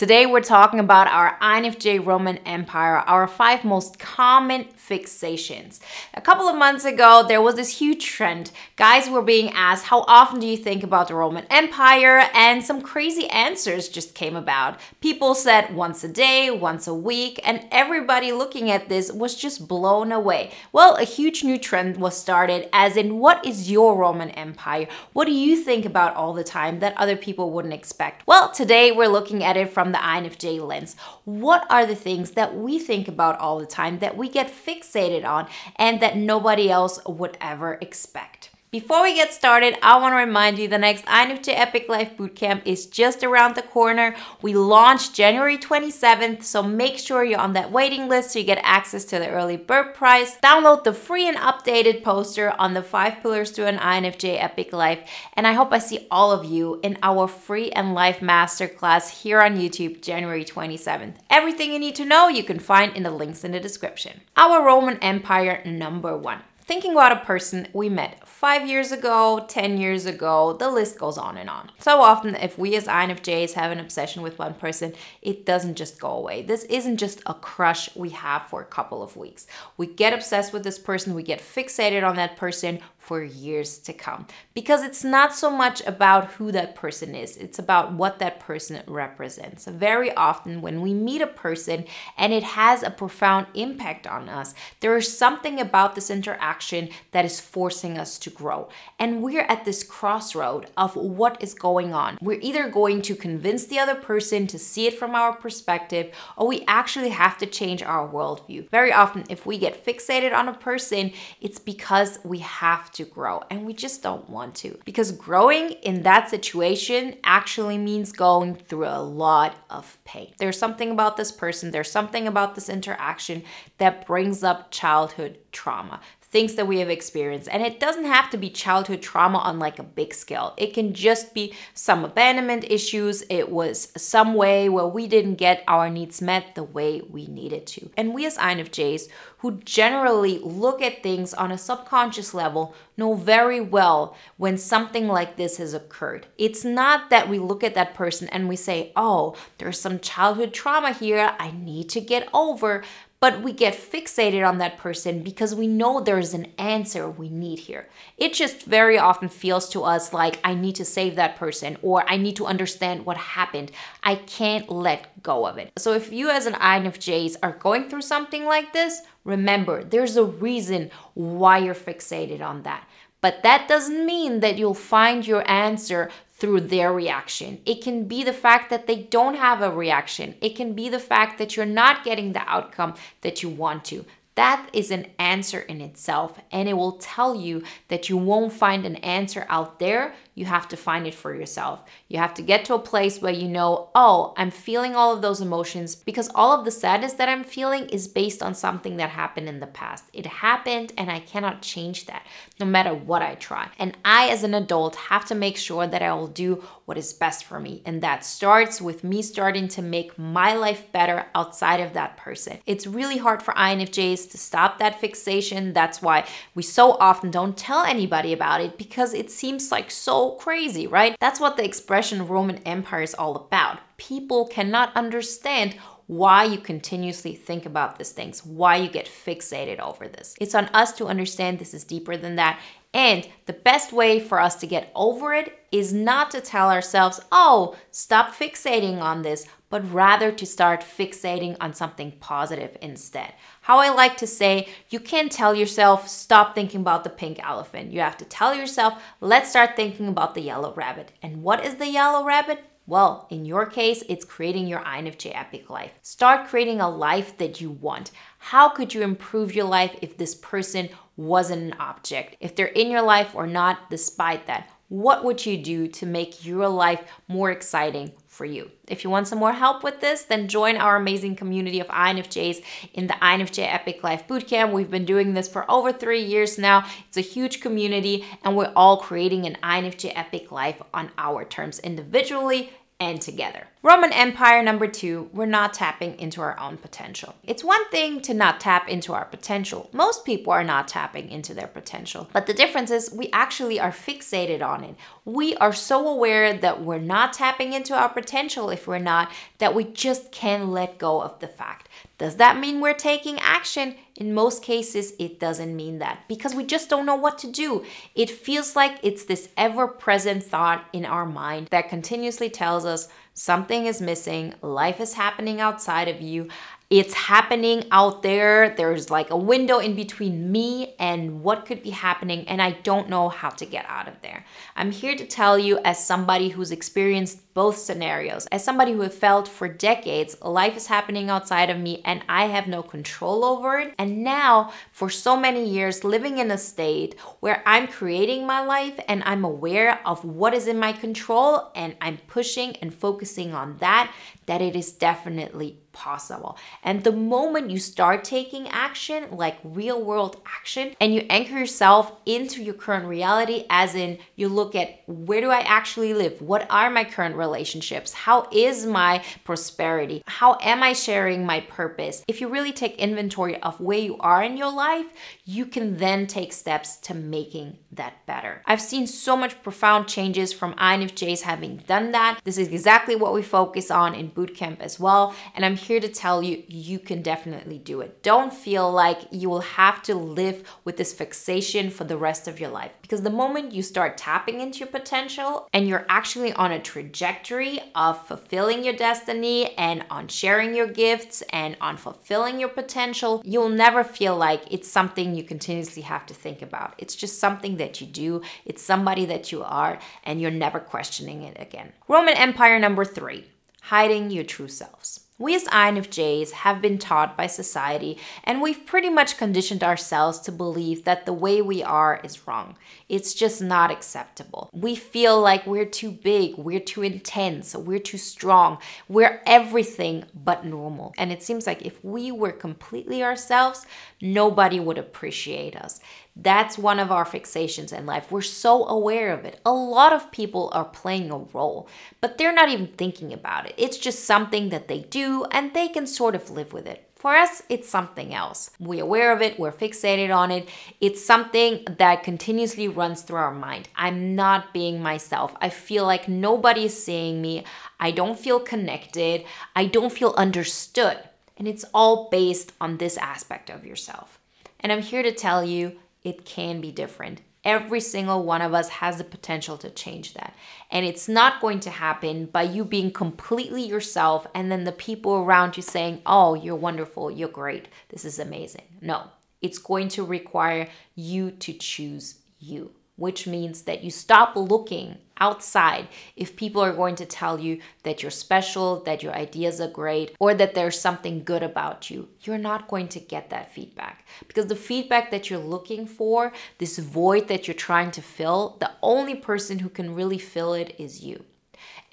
Today we're talking about our INFJ Roman Empire, our five most common fixations. A couple of months ago, there was this huge trend. Guys were being asked, How often do you think about the Roman Empire? And some crazy answers just came about. People said once a day, once a week, and everybody looking at this was just blown away. Well, a huge new trend was started, as in, What is your Roman Empire? What do you think about all the time that other people wouldn't expect? Well, today we're looking at it from the INFJ lens. What are the things that we think about all the time that we get fixated on and that nobody else would ever expect? Before we get started, I want to remind you the next INFJ Epic Life Bootcamp is just around the corner. We launch January 27th, so make sure you're on that waiting list so you get access to the early bird price. Download the free and updated poster on the five pillars to an INFJ Epic Life, and I hope I see all of you in our free and life masterclass here on YouTube January 27th. Everything you need to know you can find in the links in the description. Our Roman Empire number one thinking about a person we met five years ago, 10 years ago, the list goes on and on. So often, if we as INFJs have an obsession with one person, it doesn't just go away. This isn't just a crush we have for a couple of weeks. We get obsessed with this person, we get fixated on that person for years to come. Because it's not so much about who that person is, it's about what that person represents. Very often, when we meet a person and it has a profound impact on us, there is something about this interaction that is forcing us to grow. And we're at this crossroad of what is going on. We're either going to convince the other person to see it from our perspective, or we actually have to change our worldview. Very often, if we get fixated on a person, it's because we have to grow and we just don't want to because growing in that situation actually means going through a lot of pain. There's something about this person, there's something about this interaction that brings up childhood trauma things that we have experienced. And it doesn't have to be childhood trauma on like a big scale. It can just be some abandonment issues. It was some way where we didn't get our needs met the way we needed to. And we as INFJs, who generally look at things on a subconscious level, know very well when something like this has occurred. It's not that we look at that person and we say, oh, there's some childhood trauma here I need to get over but we get fixated on that person because we know there's an answer we need here. It just very often feels to us like I need to save that person or I need to understand what happened. I can't let go of it. So if you as an INFJs are going through something like this, remember there's a reason why you're fixated on that. But that doesn't mean that you'll find your answer through their reaction. It can be the fact that they don't have a reaction. It can be the fact that you're not getting the outcome that you want to. That is an answer in itself, and it will tell you that you won't find an answer out there you have to find it for yourself. You have to get to a place where you know, oh, I'm feeling all of those emotions because all of the sadness that I'm feeling is based on something that happened in the past. It happened and I cannot change that no matter what I try. And I, as an adult, have to make sure that I will do what is best for me. And that starts with me starting to make my life better outside of that person. It's really hard for INFJs to stop that fixation. That's why we so often don't tell anybody about it because it seems like so crazy, right? That's what the expression Roman Empire is all about. People cannot understand why you continuously think about these things, why you get fixated over this. It's on us to understand this is deeper than that. And the best way for us to get over it is not to tell ourselves, oh, stop fixating on this, but rather to start fixating on something positive instead. How I like to say, you can't tell yourself, stop thinking about the pink elephant. You have to tell yourself, let's start thinking about the yellow rabbit. And what is the yellow rabbit? Well, in your case, it's creating your INFJ epic life. Start creating a life that you want. How could you improve your life if this person wasn't an object? If they're in your life or not, despite that, what would you do to make your life more exciting for you? If you want some more help with this, then join our amazing community of INFJs in the INFJ Epic Life Bootcamp. We've been doing this for over three years now. It's a huge community, and we're all creating an INFJ Epic Life on our terms individually and together. Roman Empire number two, we're not tapping into our own potential. It's one thing to not tap into our potential. Most people are not tapping into their potential. But the difference is we actually are fixated on it. We are so aware that we're not tapping into our potential if we're not, that we just can't let go of the fact. Does that mean we're taking action? In most cases, it doesn't mean that because we just don't know what to do. It feels like it's this ever present thought in our mind that continuously tells us something is missing, life is happening outside of you, it's happening out there. There's like a window in between me and what could be happening, and I don't know how to get out of there. I'm here to tell you, as somebody who's experienced both scenarios, as somebody who have felt for decades life is happening outside of me and I have no control over it. And now, for so many years, living in a state where I'm creating my life and I'm aware of what is in my control and I'm pushing and focusing on that, that it is definitely possible. And the moment you start taking action, like real world action, and you anchor yourself into your current reality, as in you look at where do I actually live? What are my current relationships? How is my prosperity? How am I sharing my purpose? If you really take inventory of where you are in your life, you can then take steps to making that better. I've seen so much profound changes from INFJs having done that. This is exactly what we focus on in bootcamp as well. And I'm here to tell you, you can definitely do it. Don't feel like you will have to live with this fixation for the rest of your life. Because the moment you start tapping into your potential and you're actually on a trajectory of fulfilling your destiny and on sharing your gifts and on fulfilling your potential, you'll never feel like it's something you continuously have to think about. It's just something that you do, it's somebody that you are, and you're never questioning it again. Roman Empire number three hiding your true selves. We as INFJs have been taught by society, and we've pretty much conditioned ourselves to believe that the way we are is wrong. It's just not acceptable. We feel like we're too big, we're too intense, we're too strong, we're everything but normal. And it seems like if we were completely ourselves, nobody would appreciate us. That's one of our fixations in life. We're so aware of it. A lot of people are playing a role, but they're not even thinking about it. It's just something that they do and they can sort of live with it. For us, it's something else. We're aware of it, we're fixated on it. It's something that continuously runs through our mind. I'm not being myself. I feel like nobody is seeing me. I don't feel connected. I don't feel understood. And it's all based on this aspect of yourself. And I'm here to tell you it can be different. Every single one of us has the potential to change that. And it's not going to happen by you being completely yourself and then the people around you saying, Oh, you're wonderful, you're great, this is amazing. No, it's going to require you to choose you which means that you stop looking outside if people are going to tell you that you're special, that your ideas are great, or that there's something good about you. You're not going to get that feedback because the feedback that you're looking for, this void that you're trying to fill, the only person who can really fill it is you.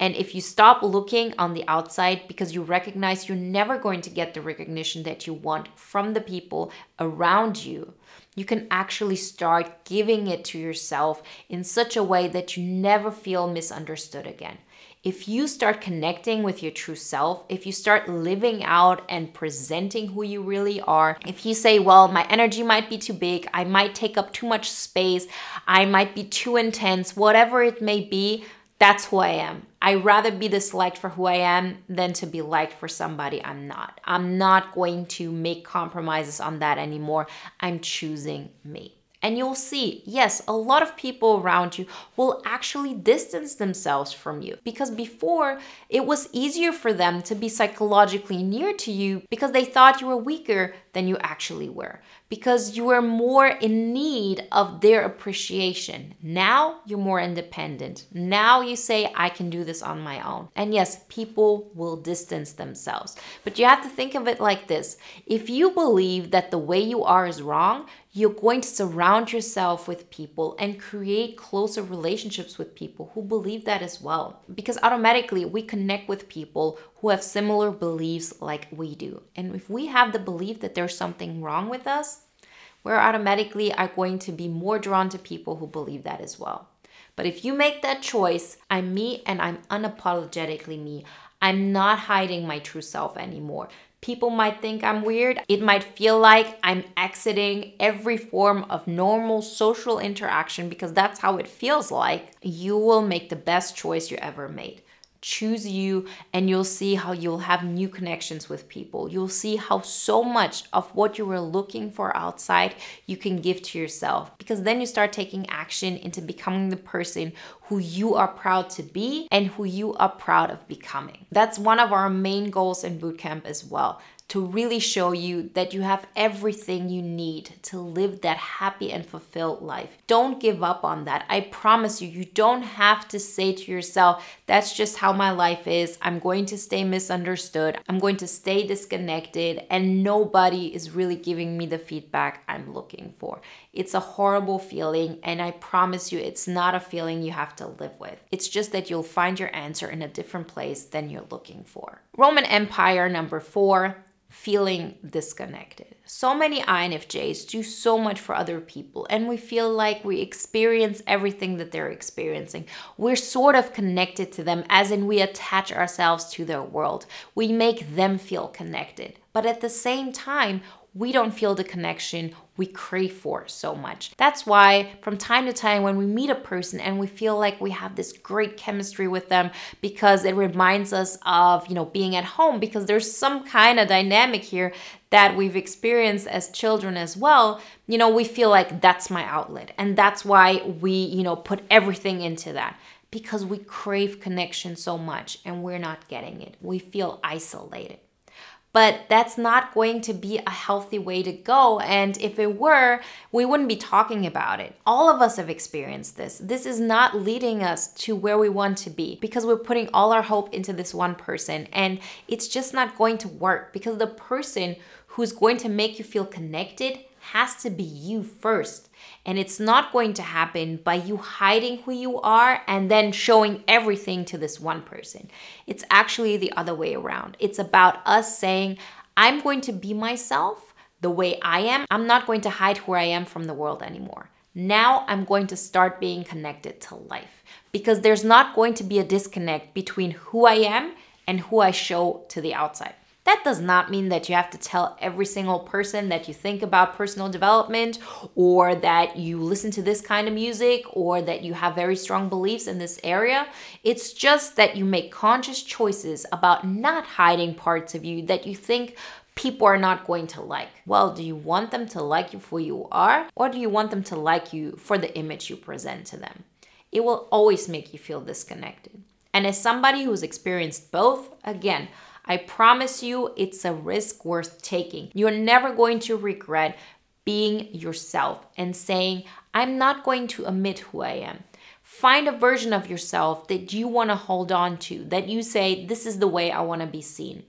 And if you stop looking on the outside because you recognize you're never going to get the recognition that you want from the people around you, you can actually start giving it to yourself in such a way that you never feel misunderstood again. If you start connecting with your true self, if you start living out and presenting who you really are, if you say, well, my energy might be too big, I might take up too much space, I might be too intense, whatever it may be, that's who I am. I rather be disliked for who I am than to be liked for somebody I'm not. I'm not going to make compromises on that anymore. I'm choosing me. And you'll see, yes, a lot of people around you will actually distance themselves from you because before it was easier for them to be psychologically near to you because they thought you were weaker than you actually were, because you were more in need of their appreciation. Now you're more independent. Now you say, I can do this on my own. And yes, people will distance themselves. But you have to think of it like this if you believe that the way you are is wrong, you're going to surround yourself with people and create closer relationships with people who believe that as well. Because automatically we connect with people who have similar beliefs like we do. And if we have the belief that there's something wrong with us, we're automatically are going to be more drawn to people who believe that as well. But if you make that choice, I'm me and I'm unapologetically me. I'm not hiding my true self anymore. People might think I'm weird. It might feel like I'm exiting every form of normal social interaction because that's how it feels like. You will make the best choice you ever made choose you and you'll see how you'll have new connections with people. You'll see how so much of what you were looking for outside you can give to yourself because then you start taking action into becoming the person who you are proud to be and who you are proud of becoming. That's one of our main goals in bootcamp as well to really show you that you have everything you need to live that happy and fulfilled life. Don't give up on that. I promise you, you don't have to say to yourself, that's just how my life is. I'm going to stay misunderstood. I'm going to stay disconnected, and nobody is really giving me the feedback I'm looking for. It's a horrible feeling, and I promise you, it's not a feeling you have to live with. It's just that you'll find your answer in a different place than you're looking for. Roman Empire number four feeling disconnected. So many INFJs do so much for other people, and we feel like we experience everything that they're experiencing. We're sort of connected to them, as in we attach ourselves to their world. We make them feel connected. But at the same time, we don't feel the connection we crave for so much. That's why, from time to time, when we meet a person and we feel like we have this great chemistry with them because it reminds us of, you know, being at home, because there's some kind of dynamic here that we've experienced as children as well, you know, we feel like that's my outlet. And that's why we, you know, put everything into that because we crave connection so much and we're not getting it. We feel isolated. But that's not going to be a healthy way to go. And if it were, we wouldn't be talking about it. All of us have experienced this. This is not leading us to where we want to be because we're putting all our hope into this one person. And it's just not going to work because the person who's going to make you feel connected has to be you first. And it's not going to happen by you hiding who you are and then showing everything to this one person. It's actually the other way around. It's about us saying, I'm going to be myself the way I am. I'm not going to hide who I am from the world anymore. Now I'm going to start being connected to life because there's not going to be a disconnect between who I am and who I show to the outside. That does not mean that you have to tell every single person that you think about personal development or that you listen to this kind of music or that you have very strong beliefs in this area. It's just that you make conscious choices about not hiding parts of you that you think people are not going to like. Well, do you want them to like you for who you are or do you want them to like you for the image you present to them? It will always make you feel disconnected. And as somebody who's experienced both, again, I promise you, it's a risk worth taking. You're never going to regret being yourself and saying, I'm not going to admit who I am. Find a version of yourself that you want to hold on to, that you say, This is the way I want to be seen.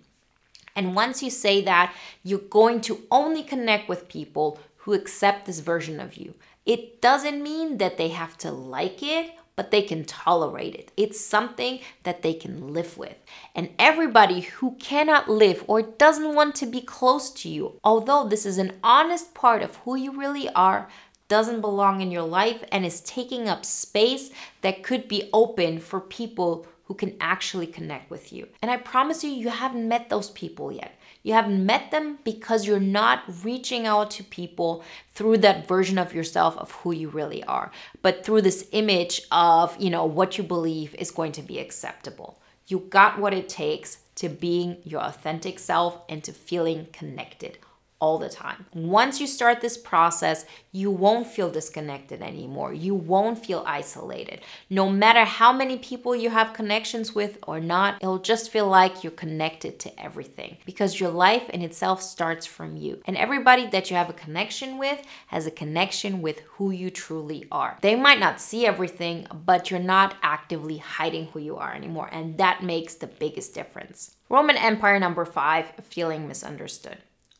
And once you say that, you're going to only connect with people who accept this version of you. It doesn't mean that they have to like it but they can tolerate it. It's something that they can live with. And everybody who cannot live or doesn't want to be close to you, although this is an honest part of who you really are, doesn't belong in your life and is taking up space that could be open for people who can actually connect with you. And I promise you, you haven't met those people yet. You haven't met them because you're not reaching out to people through that version of yourself of who you really are, but through this image of, you know, what you believe is going to be acceptable. You got what it takes to being your authentic self and to feeling connected all the time. Once you start this process, you won't feel disconnected anymore. You won't feel isolated. No matter how many people you have connections with or not, it'll just feel like you're connected to everything because your life in itself starts from you. And everybody that you have a connection with has a connection with who you truly are. They might not see everything, but you're not actively hiding who you are anymore. And that makes the biggest difference. Roman Empire number five, feeling misunderstood.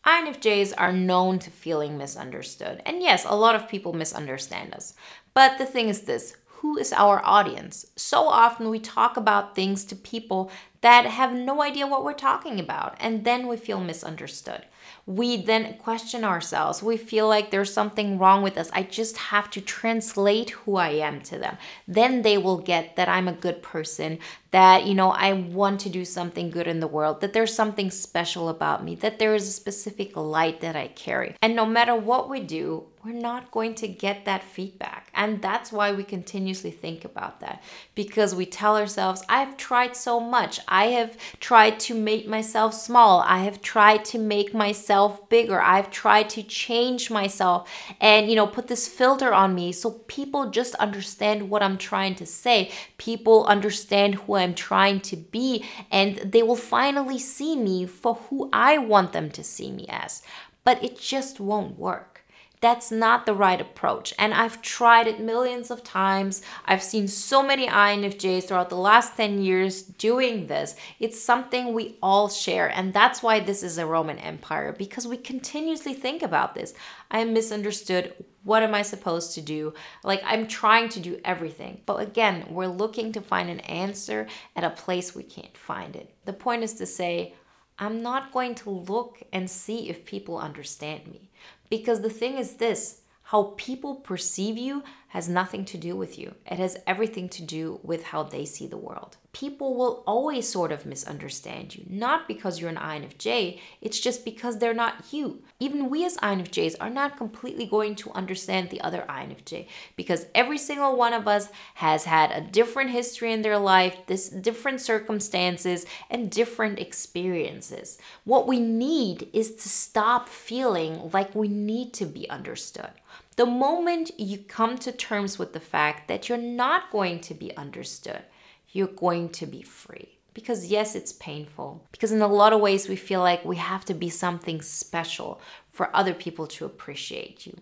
INFJs are known to feeling misunderstood. And yes, a lot of people misunderstand us. But the thing is this who is our audience. So often we talk about things to people that have no idea what we're talking about, and then we feel misunderstood. We then question ourselves. We feel like there's something wrong with us. I just have to translate who I am to them. Then they will get that I'm a good person, that, you know, I want to do something good in the world, that there's something special about me, that there is a specific light that I carry. And no matter what we do, we're not going to get that feedback. And that's why we continuously think about that because we tell ourselves, I've tried so much. I have tried to make myself small. I have tried to make myself bigger. I've tried to change myself and, you know, put this filter on me so people just understand what I'm trying to say. People understand who I'm trying to be and they will finally see me for who I want them to see me as. But it just won't work. That's not the right approach. And I've tried it millions of times. I've seen so many INFJs throughout the last 10 years doing this. It's something we all share. And that's why this is a Roman Empire, because we continuously think about this. I am misunderstood. What am I supposed to do? Like, I'm trying to do everything. But again, we're looking to find an answer at a place we can't find it. The point is to say, I'm not going to look and see if people understand me. Because the thing is this how people perceive you has nothing to do with you. It has everything to do with how they see the world. People will always sort of misunderstand you, not because you're an INFJ, it's just because they're not you. Even we as INFJs are not completely going to understand the other INFJ because every single one of us has had a different history in their life, this different circumstances and different experiences. What we need is to stop feeling like we need to be understood. The moment you come to terms with the fact that you're not going to be understood, you're going to be free. Because, yes, it's painful. Because, in a lot of ways, we feel like we have to be something special for other people to appreciate you.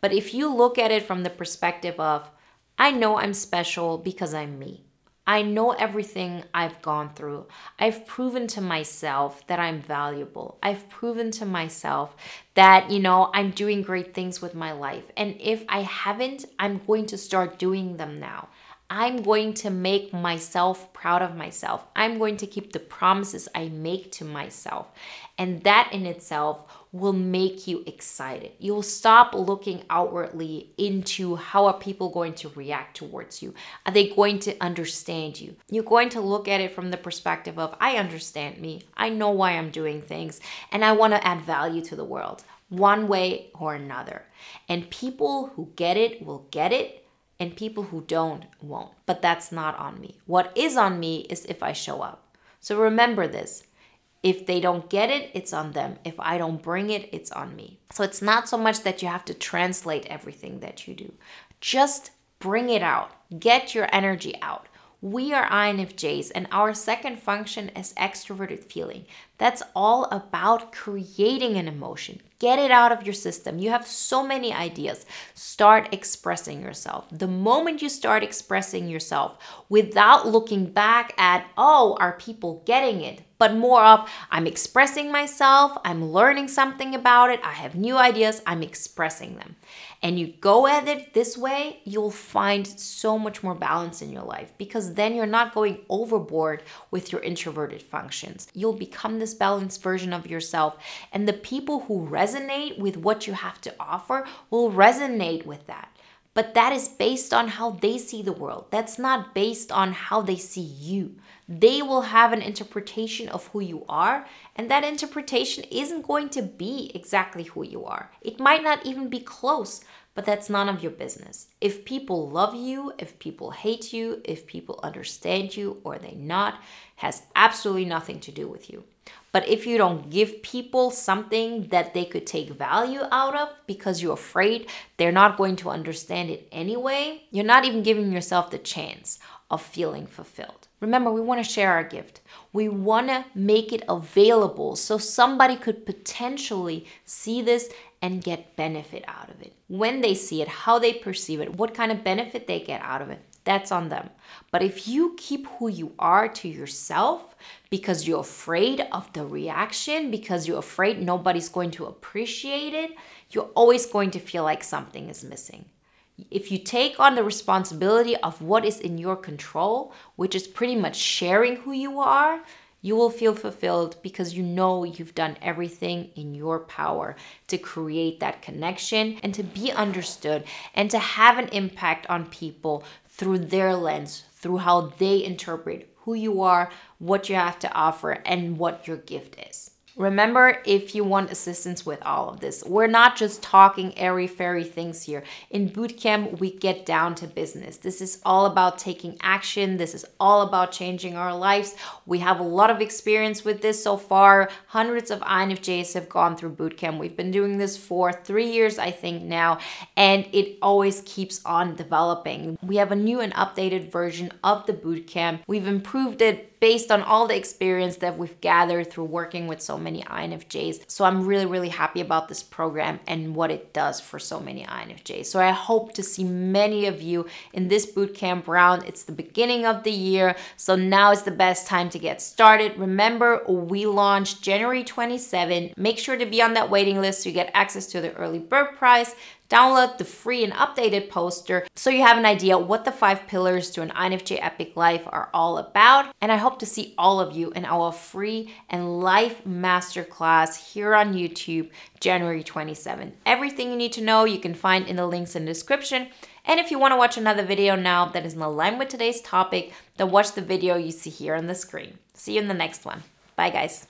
But if you look at it from the perspective of, I know I'm special because I'm me. I know everything I've gone through. I've proven to myself that I'm valuable. I've proven to myself that, you know, I'm doing great things with my life. And if I haven't, I'm going to start doing them now. I'm going to make myself proud of myself. I'm going to keep the promises I make to myself. And that in itself will make you excited. You'll stop looking outwardly into how are people going to react towards you? Are they going to understand you? You're going to look at it from the perspective of I understand me. I know why I'm doing things and I want to add value to the world one way or another. And people who get it will get it and people who don't won't. But that's not on me. What is on me is if I show up. So remember this. If they don't get it, it's on them. If I don't bring it, it's on me. So it's not so much that you have to translate everything that you do. Just bring it out. Get your energy out. We are INFJs, and our second function is extroverted feeling. That's all about creating an emotion. Get it out of your system. You have so many ideas. Start expressing yourself. The moment you start expressing yourself without looking back at, oh, are people getting it? But more of, I'm expressing myself, I'm learning something about it, I have new ideas, I'm expressing them and you go at it this way, you'll find so much more balance in your life because then you're not going overboard with your introverted functions. You'll become this balanced version of yourself, and the people who resonate with what you have to offer will resonate with that. But that is based on how they see the world. That's not based on how they see you. They will have an interpretation of who you are, and that interpretation isn't going to be exactly who you are. It might not even be close, but that's none of your business. If people love you, if people hate you, if people understand you or they not, has absolutely nothing to do with you. But if you don't give people something that they could take value out of because you're afraid they're not going to understand it anyway, you're not even giving yourself the chance of feeling fulfilled. Remember, we want to share our gift. We want to make it available so somebody could potentially see this and get benefit out of it. When they see it, how they perceive it, what kind of benefit they get out of it, that's on them. But if you keep who you are to yourself because you're afraid of the reaction, because you're afraid nobody's going to appreciate it, you're always going to feel like something is missing. If you take on the responsibility of what is in your control, which is pretty much sharing who you are, you will feel fulfilled because you know you've done everything in your power to create that connection and to be understood and to have an impact on people through their lens, through how they interpret who you are, what you have to offer, and what your gift is. Remember, if you want assistance with all of this, we're not just talking airy fairy things here. In bootcamp, we get down to business. This is all about taking action. This is all about changing our lives. We have a lot of experience with this so far. Hundreds of INFJs have gone through bootcamp. We've been doing this for three years, I think, now, and it always keeps on developing. We have a new and updated version of the bootcamp. We've improved it based on all the experience that we've gathered through working with so many INFJs. So I'm really, really happy about this program and what it does for so many INFJs. So I hope to see many of you in this bootcamp round. It's the beginning of the year, so now is the best time to get started. Remember, we launched January 27. Make sure to be on that waiting list so you get access to the early bird price Download the free and updated poster so you have an idea what the five pillars to an INFJ epic life are all about. And I hope to see all of you in our free and life masterclass here on YouTube January 27th. Everything you need to know you can find in the links in the description. And if you want to watch another video now that is in line with today's topic, then watch the video you see here on the screen. See you in the next one. Bye, guys.